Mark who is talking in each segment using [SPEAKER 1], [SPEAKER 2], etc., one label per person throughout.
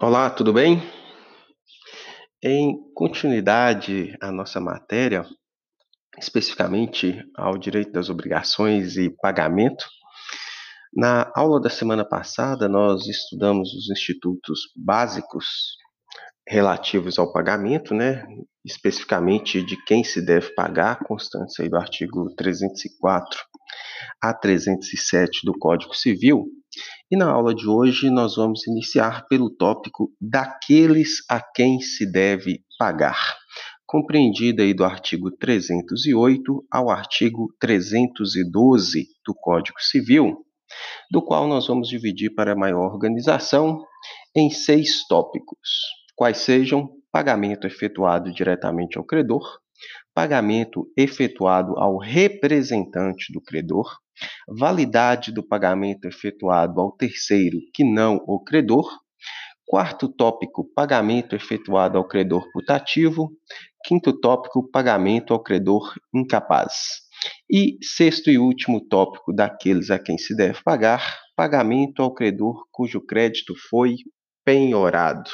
[SPEAKER 1] Olá, tudo bem? Em continuidade à nossa matéria, especificamente ao direito das obrigações e pagamento, na aula da semana passada nós estudamos os institutos básicos relativos ao pagamento, né? especificamente de quem se deve pagar, constante aí do artigo 304 a 307 do Código Civil, e na aula de hoje nós vamos iniciar pelo tópico daqueles a quem se deve pagar, compreendida aí do artigo 308 ao artigo 312 do Código Civil, do qual nós vamos dividir para maior organização em seis tópicos, quais sejam pagamento efetuado diretamente ao credor, pagamento efetuado ao representante do credor, validade do pagamento efetuado ao terceiro que não o credor. Quarto tópico, pagamento efetuado ao credor putativo. Quinto tópico, pagamento ao credor incapaz. E sexto e último tópico, daqueles a quem se deve pagar, pagamento ao credor cujo crédito foi penhorado.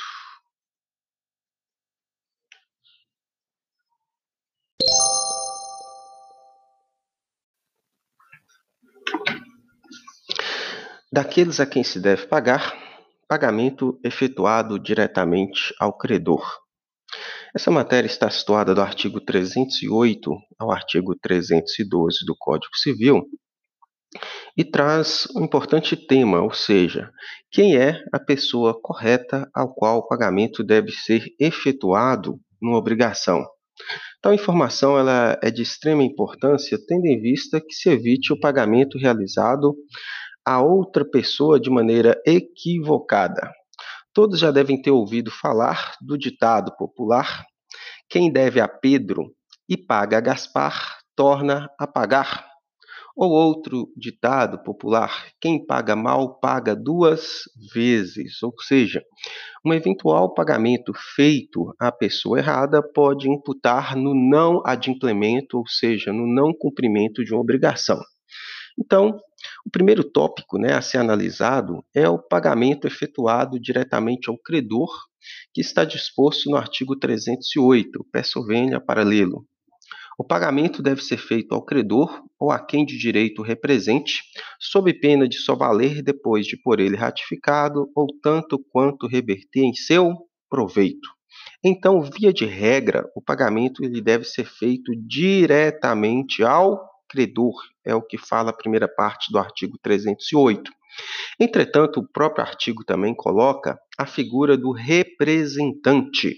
[SPEAKER 1] Daqueles a quem se deve pagar, pagamento efetuado diretamente ao credor. Essa matéria está situada do artigo 308 ao artigo 312 do Código Civil e traz um importante tema, ou seja, quem é a pessoa correta ao qual o pagamento deve ser efetuado numa obrigação. Tal informação ela é de extrema importância, tendo em vista que se evite o pagamento realizado a outra pessoa de maneira equivocada. Todos já devem ter ouvido falar do ditado popular: quem deve a Pedro e paga a Gaspar, torna a pagar. Ou outro ditado popular: quem paga mal paga duas vezes. Ou seja, um eventual pagamento feito à pessoa errada pode imputar no não adimplemento, ou seja, no não cumprimento de uma obrigação. Então, o primeiro tópico né, a ser analisado é o pagamento efetuado diretamente ao credor, que está disposto no artigo 308, peço venha paralelo. O pagamento deve ser feito ao credor ou a quem de direito represente, sob pena de só valer depois de por ele ratificado ou tanto quanto reverter em seu proveito. Então, via de regra, o pagamento ele deve ser feito diretamente ao credor, é o que fala a primeira parte do artigo 308. Entretanto, o próprio artigo também coloca a figura do representante.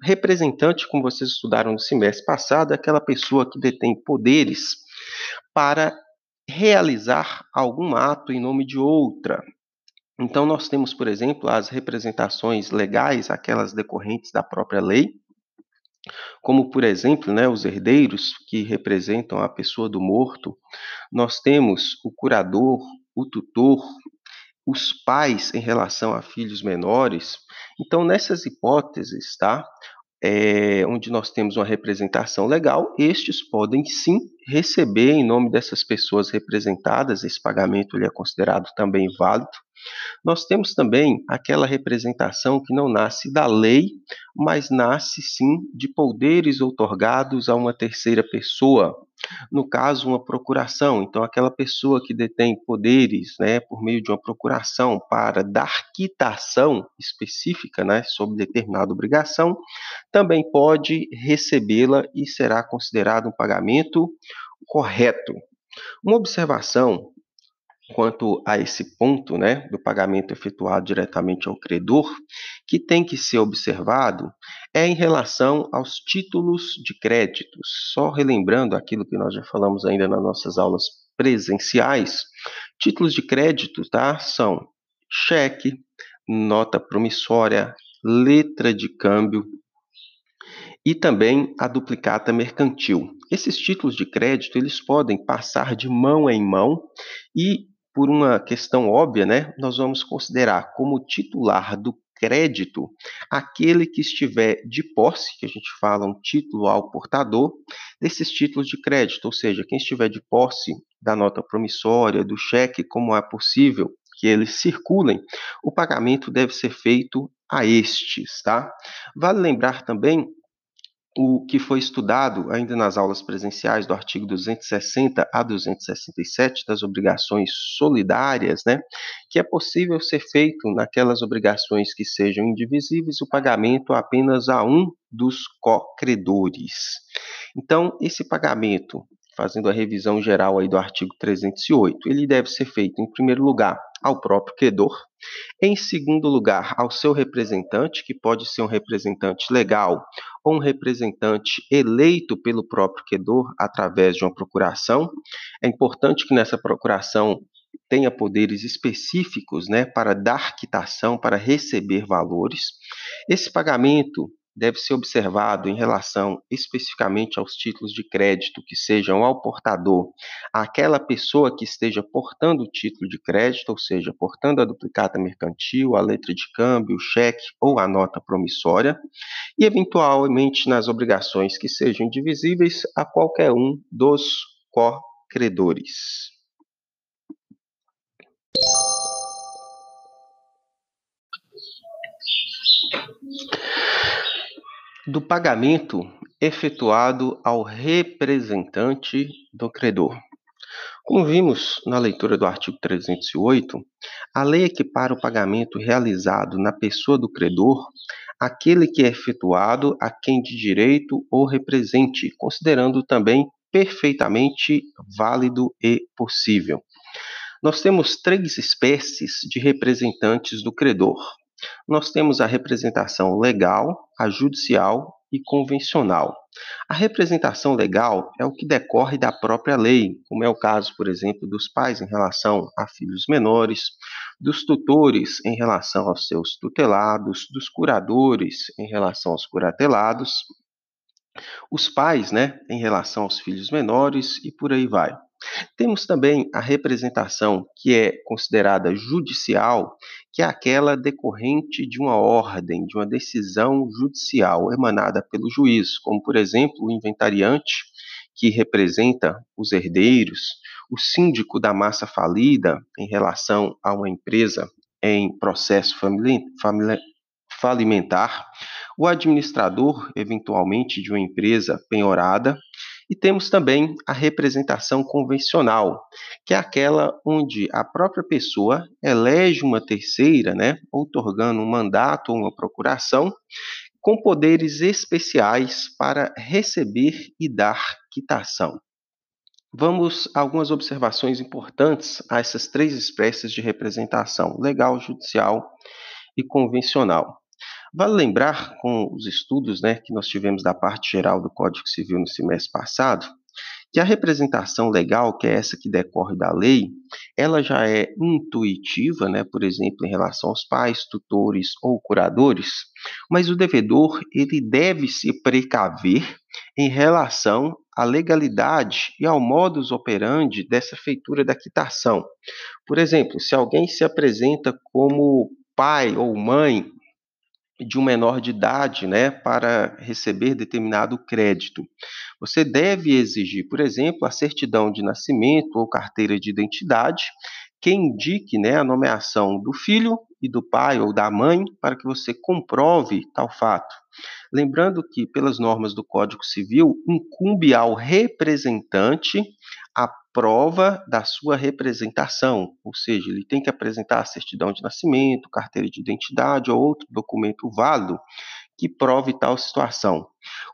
[SPEAKER 1] Representante, como vocês estudaram no semestre passado, é aquela pessoa que detém poderes para realizar algum ato em nome de outra. Então, nós temos, por exemplo, as representações legais, aquelas decorrentes da própria lei, como por exemplo, né, os herdeiros que representam a pessoa do morto, nós temos o curador, o tutor, os pais em relação a filhos menores. Então, nessas hipóteses, tá? É, onde nós temos uma representação legal, estes podem sim receber em nome dessas pessoas representadas, esse pagamento ele é considerado também válido. Nós temos também aquela representação que não nasce da lei, mas nasce sim de poderes outorgados a uma terceira pessoa. No caso, uma procuração. Então, aquela pessoa que detém poderes, né, por meio de uma procuração para dar quitação específica, né, sobre determinada obrigação, também pode recebê-la e será considerado um pagamento correto. Uma observação quanto a esse ponto né, do pagamento efetuado diretamente ao credor, que tem que ser observado é em relação aos títulos de créditos. Só relembrando aquilo que nós já falamos ainda nas nossas aulas presenciais, títulos de crédito tá, são cheque, nota promissória, letra de câmbio e também a duplicata mercantil. Esses títulos de crédito eles podem passar de mão em mão e por uma questão óbvia, né, nós vamos considerar como titular do crédito aquele que estiver de posse, que a gente fala um título ao portador, desses títulos de crédito, ou seja, quem estiver de posse da nota promissória, do cheque, como é possível que eles circulem, o pagamento deve ser feito a estes, tá? Vale lembrar também o que foi estudado ainda nas aulas presenciais do artigo 260 a 267 das obrigações solidárias, né, que é possível ser feito naquelas obrigações que sejam indivisíveis o pagamento apenas a um dos co-credores. Então, esse pagamento, fazendo a revisão geral aí do artigo 308, ele deve ser feito em primeiro lugar ao próprio credor, em segundo lugar, ao seu representante, que pode ser um representante legal ou um representante eleito pelo próprio credor através de uma procuração. É importante que nessa procuração tenha poderes específicos né, para dar quitação, para receber valores. Esse pagamento deve ser observado em relação especificamente aos títulos de crédito que sejam ao portador, aquela pessoa que esteja portando o título de crédito, ou seja, portando a duplicata mercantil, a letra de câmbio, o cheque ou a nota promissória, e eventualmente nas obrigações que sejam divisíveis a qualquer um dos co-credores do pagamento efetuado ao representante do credor. Como vimos na leitura do artigo 308, a lei equipara o pagamento realizado na pessoa do credor aquele que é efetuado a quem de direito ou represente, considerando também perfeitamente válido e possível. Nós temos três espécies de representantes do credor: nós temos a representação legal, a judicial e convencional. A representação legal é o que decorre da própria lei, como é o caso, por exemplo, dos pais em relação a filhos menores, dos tutores em relação aos seus tutelados, dos curadores em relação aos curatelados, os pais, né, em relação aos filhos menores e por aí vai. Temos também a representação que é considerada judicial, que é aquela decorrente de uma ordem, de uma decisão judicial emanada pelo juiz, como por exemplo o inventariante, que representa os herdeiros, o síndico da massa falida em relação a uma empresa em processo falimentar, o administrador, eventualmente, de uma empresa penhorada, e temos também a representação convencional, que é aquela onde a própria pessoa elege uma terceira, né, outorgando um mandato ou uma procuração, com poderes especiais para receber e dar quitação. Vamos a algumas observações importantes a essas três espécies de representação: legal, judicial e convencional. Vale lembrar, com os estudos né, que nós tivemos da parte geral do Código Civil no semestre passado, que a representação legal, que é essa que decorre da lei, ela já é intuitiva, né, por exemplo, em relação aos pais, tutores ou curadores, mas o devedor ele deve se precaver em relação à legalidade e ao modus operandi dessa feitura da quitação. Por exemplo, se alguém se apresenta como pai ou mãe de um menor de idade, né, para receber determinado crédito. Você deve exigir, por exemplo, a certidão de nascimento ou carteira de identidade que indique né, a nomeação do filho e do pai ou da mãe para que você comprove tal fato. Lembrando que, pelas normas do Código Civil, incumbe ao representante a prova da sua representação, ou seja, ele tem que apresentar a certidão de nascimento, carteira de identidade ou outro documento válido que prove tal situação.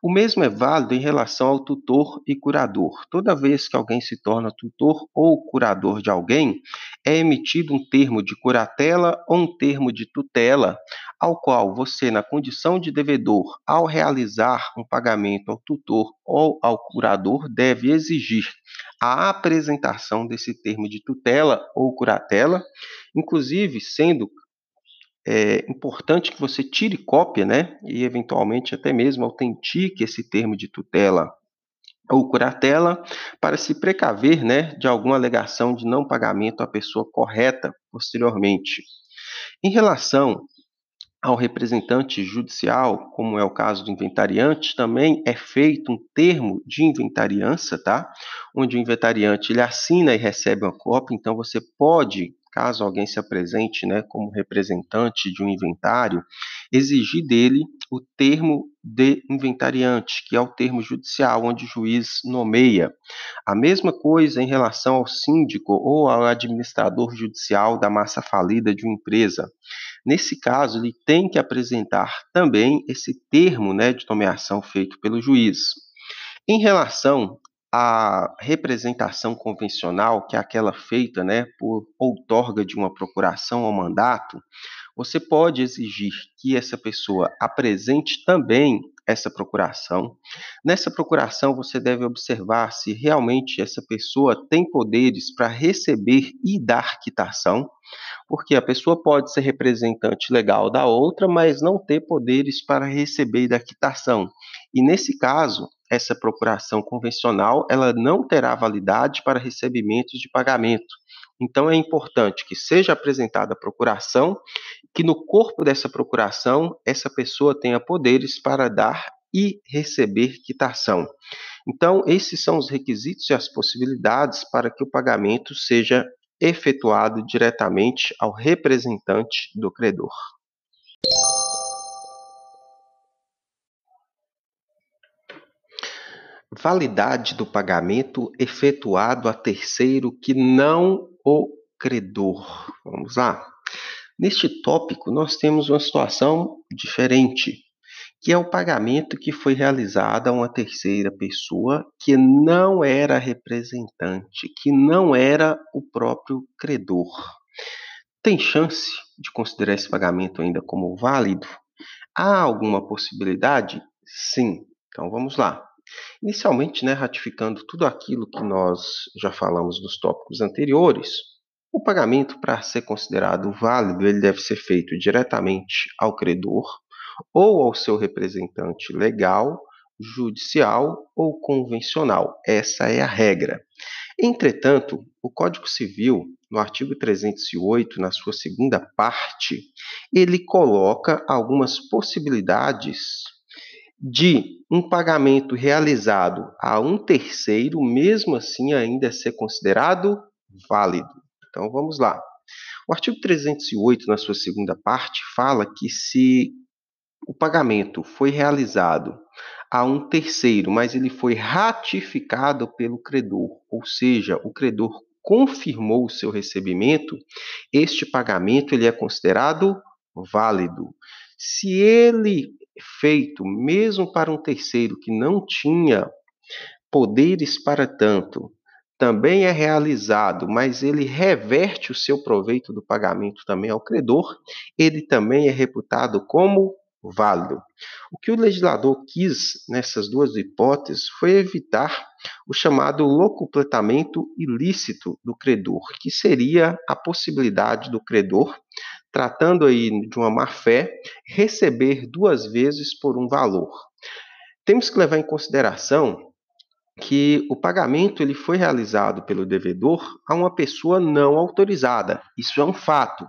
[SPEAKER 1] O mesmo é válido em relação ao tutor e curador. Toda vez que alguém se torna tutor ou curador de alguém, é emitido um termo de curatela ou um termo de tutela, ao qual você, na condição de devedor, ao realizar um pagamento ao tutor ou ao curador, deve exigir a apresentação desse termo de tutela ou curatela, inclusive sendo é importante que você tire cópia, né? E eventualmente até mesmo autentique esse termo de tutela ou curatela para se precaver, né, de alguma alegação de não pagamento à pessoa correta posteriormente. Em relação ao representante judicial, como é o caso do inventariante, também é feito um termo de inventariança, tá? Onde o inventariante ele assina e recebe uma cópia, então você pode caso alguém se apresente né, como representante de um inventário, exigir dele o termo de inventariante, que é o termo judicial onde o juiz nomeia. A mesma coisa em relação ao síndico ou ao administrador judicial da massa falida de uma empresa. Nesse caso, ele tem que apresentar também esse termo né, de nomeação feito pelo juiz. Em relação à representação convencional, que é aquela feita né, por outorga de uma procuração ou mandato, você pode exigir que essa pessoa apresente também essa procuração. Nessa procuração, você deve observar se realmente essa pessoa tem poderes para receber e dar quitação, porque a pessoa pode ser representante legal da outra, mas não ter poderes para receber e dar quitação. E nesse caso, essa procuração convencional, ela não terá validade para recebimentos de pagamento. Então é importante que seja apresentada a procuração, que no corpo dessa procuração essa pessoa tenha poderes para dar e receber quitação. Então, esses são os requisitos e as possibilidades para que o pagamento seja efetuado diretamente ao representante do credor. Validade do pagamento efetuado a terceiro que não o credor. Vamos lá. Neste tópico, nós temos uma situação diferente, que é o pagamento que foi realizado a uma terceira pessoa que não era representante, que não era o próprio credor. Tem chance de considerar esse pagamento ainda como válido? Há alguma possibilidade? Sim. Então vamos lá. Inicialmente, né, ratificando tudo aquilo que nós já falamos nos tópicos anteriores, o pagamento, para ser considerado válido, ele deve ser feito diretamente ao credor ou ao seu representante legal, judicial ou convencional. Essa é a regra. Entretanto, o Código Civil, no artigo 308, na sua segunda parte, ele coloca algumas possibilidades de um pagamento realizado a um terceiro, mesmo assim ainda ser considerado válido. Então vamos lá. O artigo 308, na sua segunda parte, fala que se o pagamento foi realizado a um terceiro, mas ele foi ratificado pelo credor, ou seja, o credor confirmou o seu recebimento, este pagamento ele é considerado válido. Se ele feito mesmo para um terceiro que não tinha poderes para tanto, também é realizado, mas ele reverte o seu proveito do pagamento também ao credor, ele também é reputado como válido. O que o legislador quis nessas duas hipóteses foi evitar o chamado locupletamento ilícito do credor, que seria a possibilidade do credor tratando aí de uma má-fé, receber duas vezes por um valor. Temos que levar em consideração que o pagamento ele foi realizado pelo devedor a uma pessoa não autorizada. Isso é um fato.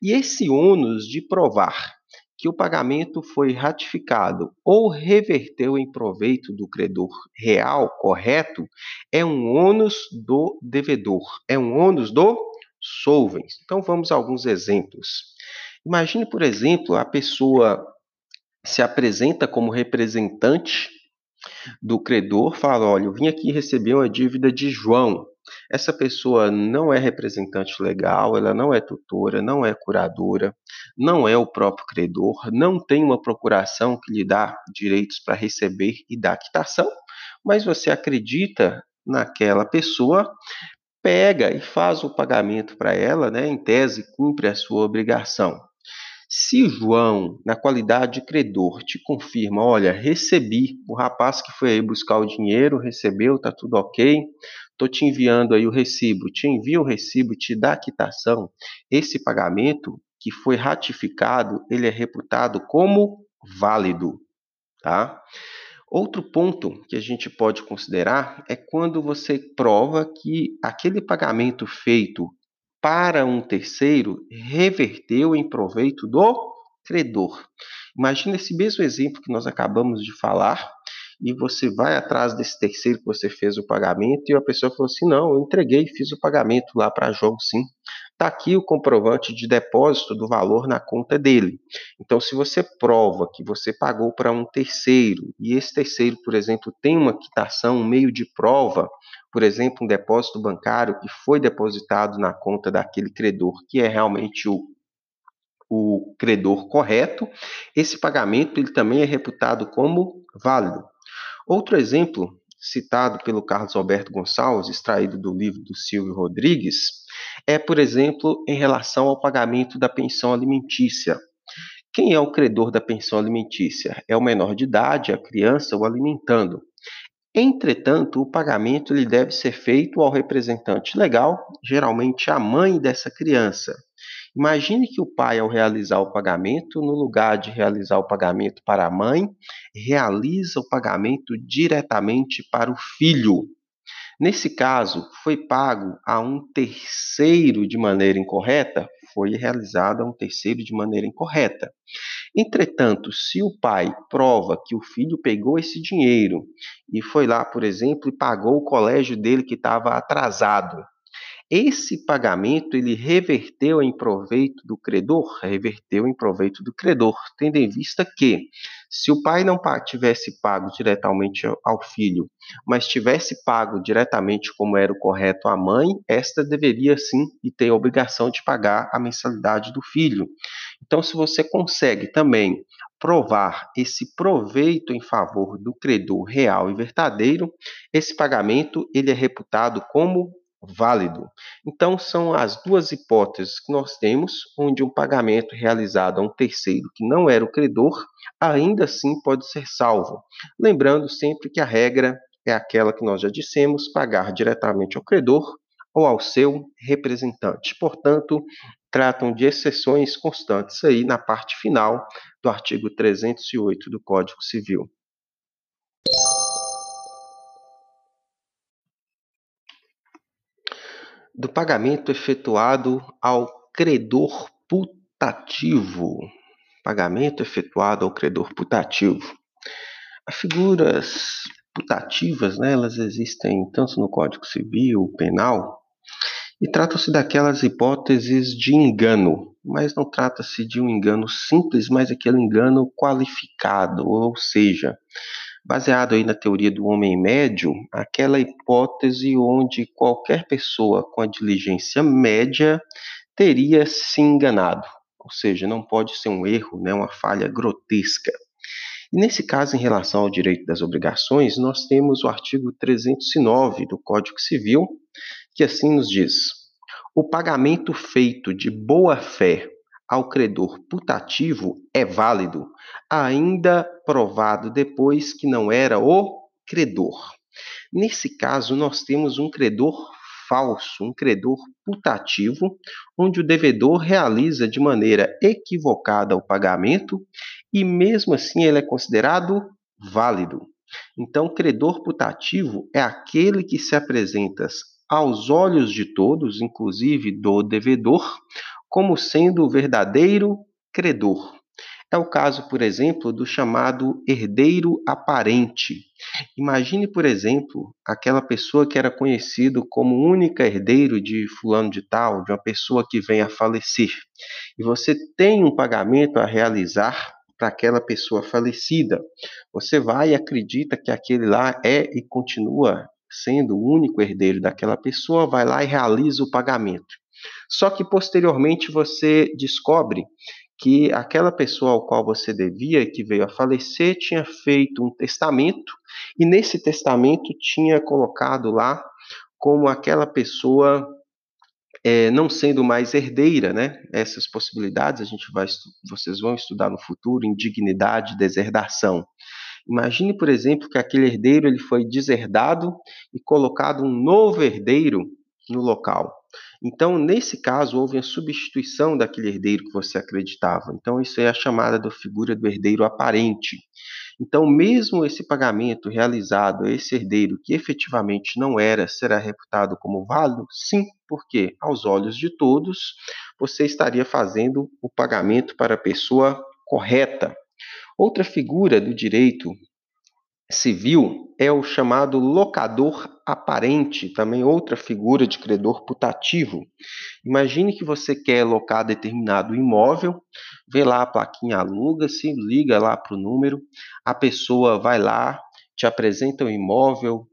[SPEAKER 1] E esse ônus de provar que o pagamento foi ratificado ou reverteu em proveito do credor real, correto, é um ônus do devedor, é um ônus do solvens. Então vamos a alguns exemplos. Imagine, por exemplo, a pessoa se apresenta como representante do credor, fala: Olha, eu vim aqui receber uma dívida de João. Essa pessoa não é representante legal, ela não é tutora, não é curadora, não é o próprio credor, não tem uma procuração que lhe dá direitos para receber e dar quitação, mas você acredita naquela pessoa pega e faz o pagamento para ela, né, em tese, cumpre a sua obrigação. Se João, na qualidade de credor, te confirma, olha, recebi, o rapaz que foi aí buscar o dinheiro, recebeu, tá tudo ok, tô te enviando aí o recibo, te envia o recibo, te dá a quitação, esse pagamento que foi ratificado, ele é reputado como válido, tá? Outro ponto que a gente pode considerar é quando você prova que aquele pagamento feito para um terceiro reverteu em proveito do credor. Imagina esse mesmo exemplo que nós acabamos de falar, e você vai atrás desse terceiro que você fez o pagamento e a pessoa falou assim: "Não, eu entreguei, fiz o pagamento lá para jogo sim". Está aqui o comprovante de depósito do valor na conta dele. Então, se você prova que você pagou para um terceiro e esse terceiro, por exemplo, tem uma quitação, um meio de prova, por exemplo, um depósito bancário que foi depositado na conta daquele credor, que é realmente o o credor correto, esse pagamento ele também é reputado como válido. Outro exemplo citado pelo Carlos Alberto Gonçalves, extraído do livro do Silvio Rodrigues, é, por exemplo, em relação ao pagamento da pensão alimentícia. Quem é o credor da pensão alimentícia? É o menor de idade, a criança o alimentando. Entretanto, o pagamento ele deve ser feito ao representante legal, geralmente a mãe dessa criança. Imagine que o pai, ao realizar o pagamento, no lugar de realizar o pagamento para a mãe, realiza o pagamento diretamente para o filho. Nesse caso, foi pago a um terceiro de maneira incorreta? Foi realizado a um terceiro de maneira incorreta. Entretanto, se o pai prova que o filho pegou esse dinheiro e foi lá, por exemplo, e pagou o colégio dele que estava atrasado, esse pagamento ele reverteu em proveito do credor, reverteu em proveito do credor, tendo em vista que se o pai não tivesse pago diretamente ao filho, mas tivesse pago diretamente como era o correto à mãe, esta deveria sim e ter a obrigação de pagar a mensalidade do filho. Então, se você consegue também provar esse proveito em favor do credor real e verdadeiro, esse pagamento ele é reputado como válido. Então, são as duas hipóteses que nós temos, onde um pagamento realizado a um terceiro que não era o credor, ainda assim pode ser salvo. Lembrando sempre que a regra é aquela que nós já dissemos, pagar diretamente ao credor ou ao seu representante. Portanto, tratam de exceções constantes aí na parte final do artigo 308 do Código Civil. Do pagamento efetuado ao credor putativo. Pagamento efetuado ao credor putativo. As figuras putativas, né, elas existem tanto no Código Civil, Penal, e tratam-se daquelas hipóteses de engano, mas não trata-se de um engano simples, mas aquele engano qualificado, ou seja, baseado aí na teoria do homem médio, aquela hipótese onde qualquer pessoa com a diligência média teria se enganado, ou seja, não pode ser um erro, né, uma falha grotesca. E nesse caso, em relação ao direito das obrigações, nós temos o artigo 309 do Código Civil, que assim nos diz: o pagamento feito de boa fé ao credor putativo é válido, ainda provado depois que não era o credor. Nesse caso, nós temos um credor falso, um credor putativo, onde o devedor realiza de maneira equivocada o pagamento e, mesmo assim, ele é considerado válido. Então, credor putativo é aquele que se apresenta aos olhos de todos, inclusive do devedor, como sendo o verdadeiro credor. É o caso, por exemplo, do chamado herdeiro aparente. Imagine, por exemplo, aquela pessoa que era conhecido como única herdeiro de fulano de tal, de uma pessoa que vem a falecer. E você tem um pagamento a realizar para aquela pessoa falecida. Você vai e acredita que aquele lá é e continua sendo o único herdeiro daquela pessoa, vai lá e realiza o pagamento. Só que posteriormente você descobre que aquela pessoa ao qual você devia, que veio a falecer, tinha feito um testamento e nesse testamento tinha colocado lá como aquela pessoa é, não sendo mais herdeira, né? Essas possibilidades a gente vai, vocês vão estudar no futuro, indignidade, deserdação. Imagine, por exemplo, que aquele herdeiro ele foi deserdado e colocado um novo herdeiro no local. Então, nesse caso, houve a substituição daquele herdeiro que você acreditava. Então, isso é a chamada da figura do herdeiro aparente. Então, mesmo esse pagamento realizado a esse herdeiro que efetivamente não era, será reputado como válido? Sim, porque aos olhos de todos, você estaria fazendo o pagamento para a pessoa correta. Outra figura do direito civil é o chamado locador aparente, também outra figura de credor putativo. Imagine que você quer locar determinado imóvel, vê lá a plaquinha aluga-se, liga lá para o número, a pessoa vai lá, te apresenta o imóvel,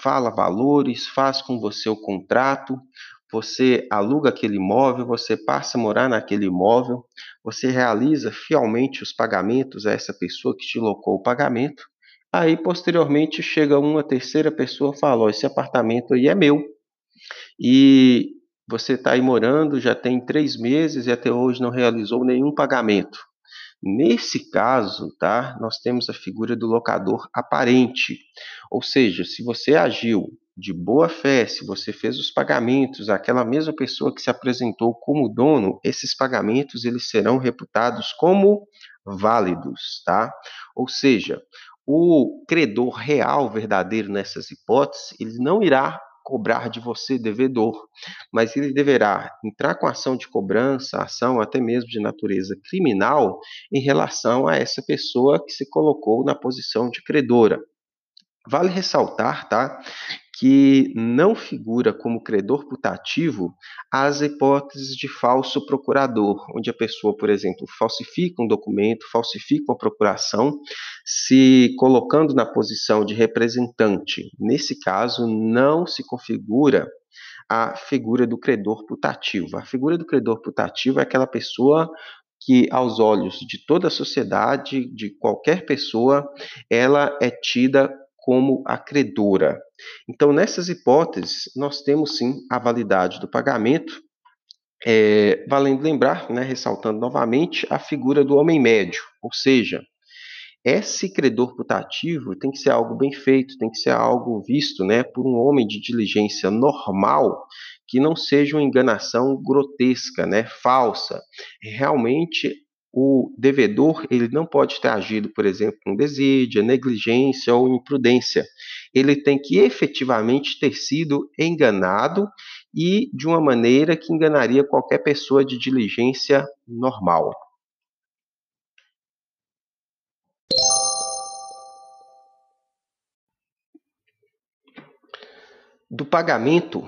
[SPEAKER 1] fala valores, faz com você o contrato, você aluga aquele imóvel, você passa a morar naquele imóvel, você realiza fielmente os pagamentos a essa pessoa que te locou o pagamento. Aí, posteriormente, chega uma terceira pessoa e fala: esse apartamento aí é meu. E você está aí morando já tem três meses e até hoje não realizou nenhum pagamento. Nesse caso, tá, nós temos a figura do locador aparente, ou seja, se você agiu de boa fé, se você fez os pagamentos àquela mesma pessoa que se apresentou como dono, esses pagamentos eles serão reputados como válidos, tá? Ou seja, o credor real, verdadeiro nessas hipóteses, ele não irá cobrar de você devedor, mas ele deverá entrar com ação de cobrança, ação até mesmo de natureza criminal, em relação a essa pessoa que se colocou na posição de credora. Vale ressaltar, tá, que não figura como credor putativo as hipóteses de falso procurador, onde a pessoa, por exemplo, falsifica um documento, falsifica uma procuração, se colocando na posição de representante. Nesse caso, não se configura a figura do credor putativo. A figura do credor putativo é aquela pessoa que, aos olhos de toda a sociedade, de qualquer pessoa, ela é tida como a credora. Então, nessas hipóteses, nós temos sim a validade do pagamento, é, valendo lembrar, né, ressaltando novamente, a figura do homem médio, ou seja, esse credor putativo tem que ser algo bem feito, tem que ser algo visto né, por um homem de diligência normal, que não seja uma enganação grotesca, né, falsa. Realmente o devedor ele não pode ter agido, por exemplo, com desídia, negligência ou imprudência. Ele tem que efetivamente ter sido enganado e de uma maneira que enganaria qualquer pessoa de diligência normal. Do pagamento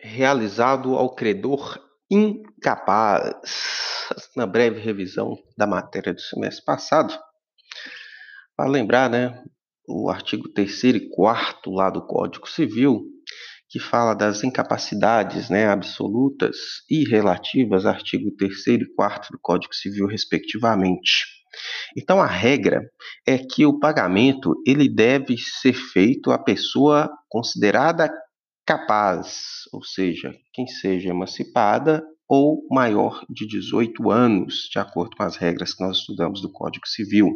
[SPEAKER 1] realizado ao credor incapaz na breve revisão da matéria do semestre passado, para lembrar, né, o artigo 3 e 4 lá do Código Civil, que fala das incapacidades né, absolutas e relativas, artigo 3 e 4 do Código Civil, respectivamente. Então, a regra é que o pagamento ele deve ser feito à pessoa considerada capaz, ou seja, quem seja emancipada ou maior de 18 anos, de acordo com as regras que nós estudamos do Código Civil.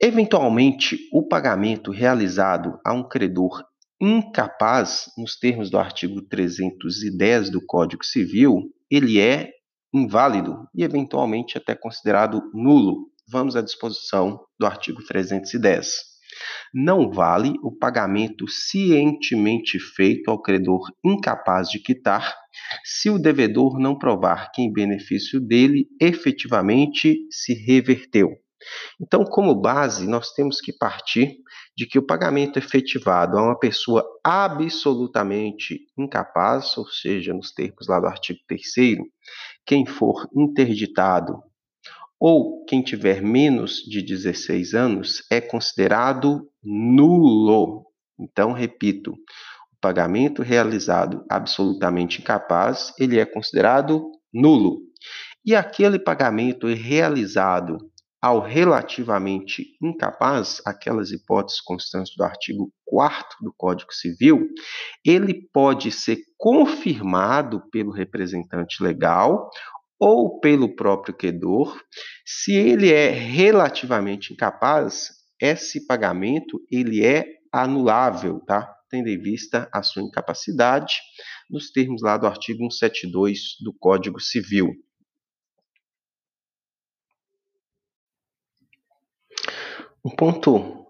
[SPEAKER 1] Eventualmente, o pagamento realizado a um credor incapaz, nos termos do artigo 310 do Código Civil, ele é inválido e eventualmente até considerado nulo. Vamos à disposição do artigo 310. Não vale o pagamento cientemente feito ao credor incapaz de quitar, se o devedor não provar que em benefício dele efetivamente se reverteu. Então, como base, nós temos que partir de que o pagamento efetivado a uma pessoa absolutamente incapaz, ou seja, nos termos lá do artigo 3 quem for interditado ou quem tiver menos de 16 anos é considerado nulo. Então, repito, o pagamento realizado absolutamente incapaz, ele é considerado nulo. E aquele pagamento realizado ao relativamente incapaz, aquelas hipóteses constantes do artigo 4 do Código Civil, ele pode ser confirmado pelo representante legal ou pelo próprio credor, se ele é relativamente incapaz, esse pagamento ele é anulável, tá? Tendo em vista a sua incapacidade, nos termos lá do artigo 172 do Código Civil. Um ponto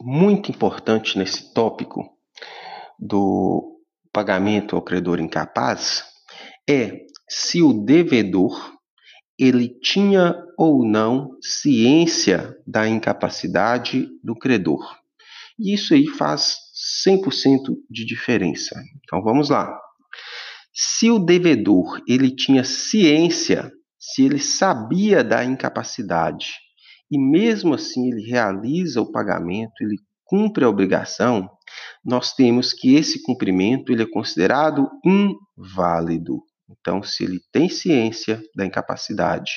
[SPEAKER 1] muito importante nesse tópico do pagamento ao credor incapaz é se o devedor ele tinha ou não ciência da incapacidade do credor. E isso aí faz 100% de diferença. Então vamos lá. Se o devedor ele tinha ciência, se ele sabia da incapacidade e mesmo assim ele realiza o pagamento, ele cumpre a obrigação, nós temos que esse cumprimento ele é considerado inválido. Então, se ele tem ciência da incapacidade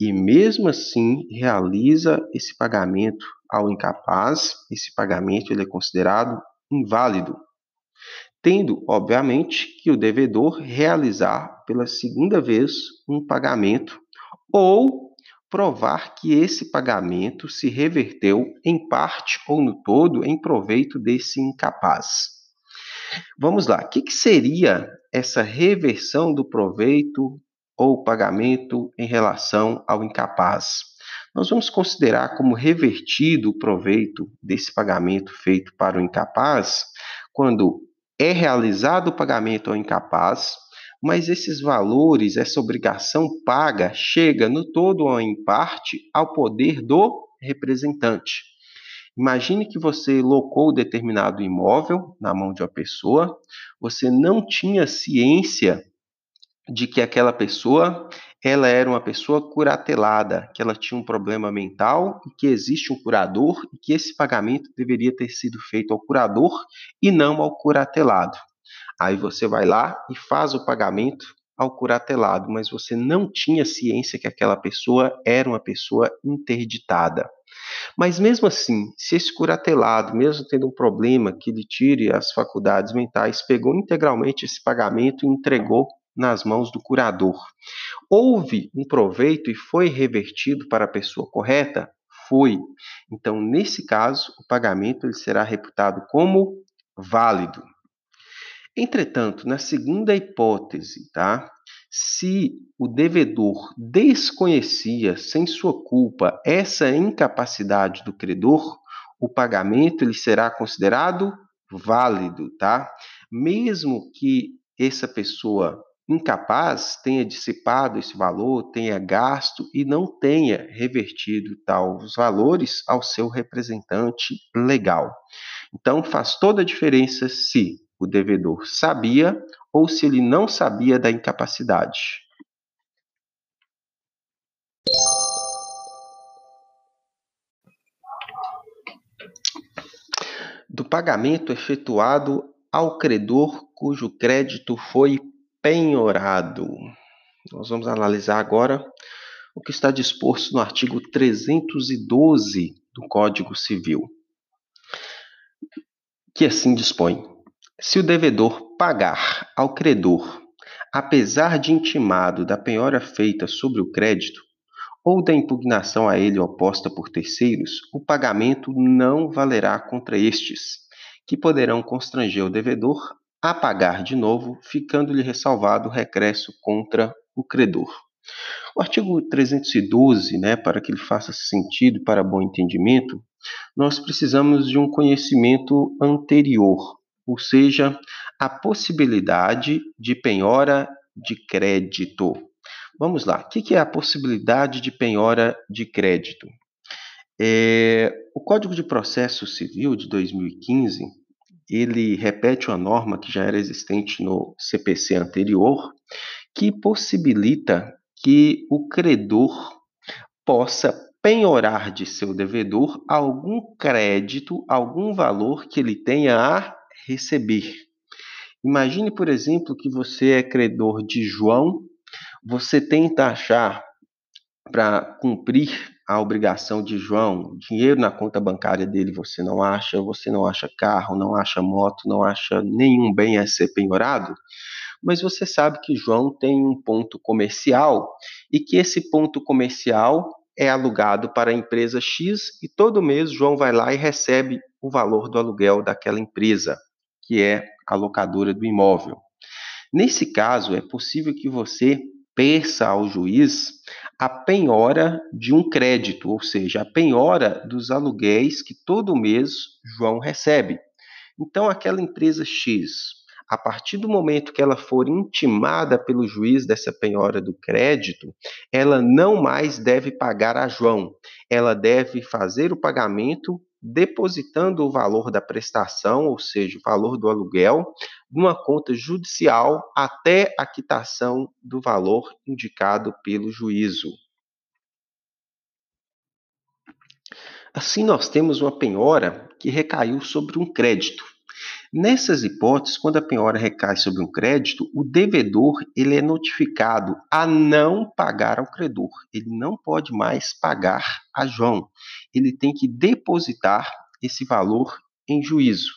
[SPEAKER 1] e mesmo assim realiza esse pagamento ao incapaz, esse pagamento ele é considerado inválido, tendo, obviamente, que o devedor realizar pela segunda vez um pagamento ou provar que esse pagamento se reverteu em parte ou no todo em proveito desse incapaz. Vamos lá, o que, que seria essa reversão do proveito ou pagamento em relação ao incapaz? Nós vamos considerar como revertido o proveito desse pagamento feito para o incapaz quando é realizado o pagamento ao incapaz, mas esses valores, essa obrigação paga, chega no todo ou em parte ao poder do representante. Imagine que você locou determinado imóvel na mão de uma pessoa, você não tinha ciência de que aquela pessoa ela era uma pessoa curatelada, que ela tinha um problema mental e que existe um curador e que esse pagamento deveria ter sido feito ao curador e não ao curatelado. Aí você vai lá e faz o pagamento ao curatelado, mas você não tinha ciência que aquela pessoa era uma pessoa interditada. Mas mesmo assim, se esse curatelado, mesmo tendo um problema que lhe tire as faculdades mentais, pegou integralmente esse pagamento e entregou nas mãos do curador, houve um proveito e foi revertido para a pessoa correta? Foi. Então, nesse caso, o pagamento ele será reputado como válido. Entretanto, na segunda hipótese, tá? Se o devedor desconhecia, sem sua culpa, essa incapacidade do credor, o pagamento ele será considerado válido, tá? Mesmo que essa pessoa incapaz tenha dissipado esse valor, tenha gasto e não tenha revertido tais valores ao seu representante legal. Então faz toda a diferença se o devedor sabia ou se ele não sabia da incapacidade. Do pagamento efetuado ao credor cujo crédito foi penhorado. Nós vamos analisar agora o que está disposto no artigo 312 do Código Civil, que assim dispõe: se o devedor pagar ao credor, apesar de intimado da penhora feita sobre o crédito, ou da impugnação a ele oposta por terceiros, o pagamento não valerá contra estes, que poderão constranger o devedor a pagar de novo, ficando-lhe ressalvado o regresso contra o credor. O artigo 312, né, para que ele faça sentido para bom entendimento, nós precisamos de um conhecimento anterior, ou seja, a possibilidade de penhora de crédito. Vamos lá, o que é a possibilidade de penhora de crédito? É, o Código de Processo Civil de 2015 ele repete uma norma que já era existente no CPC anterior, que possibilita que o credor possa penhorar de seu devedor algum crédito, algum valor que ele tenha a receber. Imagine, por exemplo, que você é credor de João, você tenta achar para cumprir a obrigação de João, dinheiro na conta bancária dele você não acha, você não acha carro, não acha moto, não acha nenhum bem a ser penhorado, mas você sabe que João tem um ponto comercial e que esse ponto comercial é alugado para a empresa X e todo mês João vai lá e recebe o valor do aluguel daquela empresa, que é a locadora do imóvel. Nesse caso, é possível que você peça ao juiz a penhora de um crédito, ou seja, a penhora dos aluguéis que todo mês João recebe. Então, aquela empresa X, a partir do momento que ela for intimada pelo juiz dessa penhora do crédito, ela não mais deve pagar a João. Ela deve fazer o pagamento depositando o valor da prestação, ou seja, o valor do aluguel, numa conta judicial até a quitação do valor indicado pelo juízo. Assim, nós temos uma penhora que recaiu sobre um crédito. Nessas hipóteses, quando a penhora recai sobre um crédito, o devedor ele é notificado a não pagar ao credor. Ele não pode mais pagar a João. Ele tem que depositar esse valor em juízo.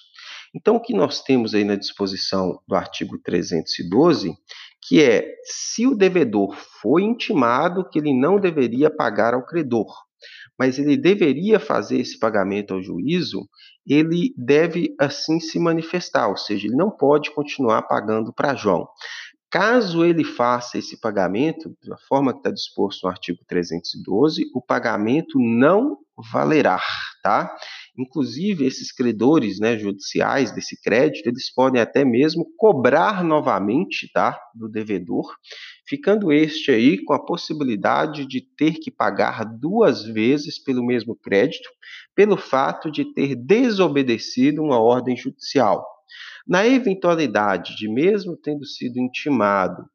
[SPEAKER 1] Então, o que nós temos aí na disposição do artigo 312, que é se o devedor foi intimado que ele não deveria pagar ao credor, mas ele deveria fazer esse pagamento ao juízo, ele deve assim se manifestar, ou seja, ele não pode continuar pagando para João. Caso ele faça esse pagamento, da forma que está disposto no artigo 312, o pagamento não valerá, tá? Inclusive, esses credores né, judiciais desse crédito, eles podem até mesmo cobrar novamente tá, do devedor, ficando este aí com a possibilidade de ter que pagar duas vezes pelo mesmo crédito, pelo fato de ter desobedecido uma ordem judicial. Na eventualidade de, mesmo tendo sido intimado,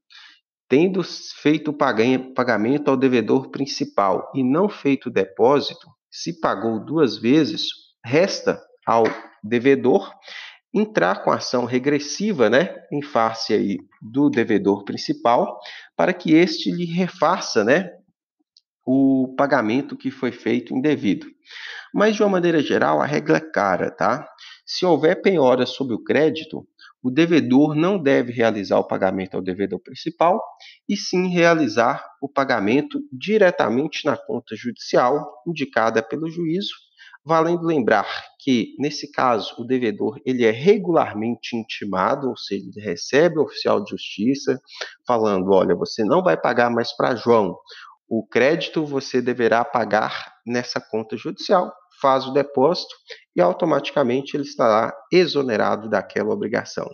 [SPEAKER 1] tendo feito o pagamento ao devedor principal e não feito o depósito, se pagou duas vezes, resta ao devedor entrar com ação regressiva, né, em face aí do devedor principal, para que este lhe refaça, né, o pagamento que foi feito indevido. Mas de uma maneira geral, a regra é cara, tá? Se houver penhora sobre o crédito, o devedor não deve realizar o pagamento ao devedor principal, e sim realizar o pagamento diretamente na conta judicial indicada pelo juízo, valendo lembrar que, nesse caso, o devedor ele é regularmente intimado, ou seja, ele recebe o oficial de justiça falando: olha, você não vai pagar mais para João, o crédito você deverá pagar nessa conta judicial faz o depósito e automaticamente ele estará exonerado daquela obrigação.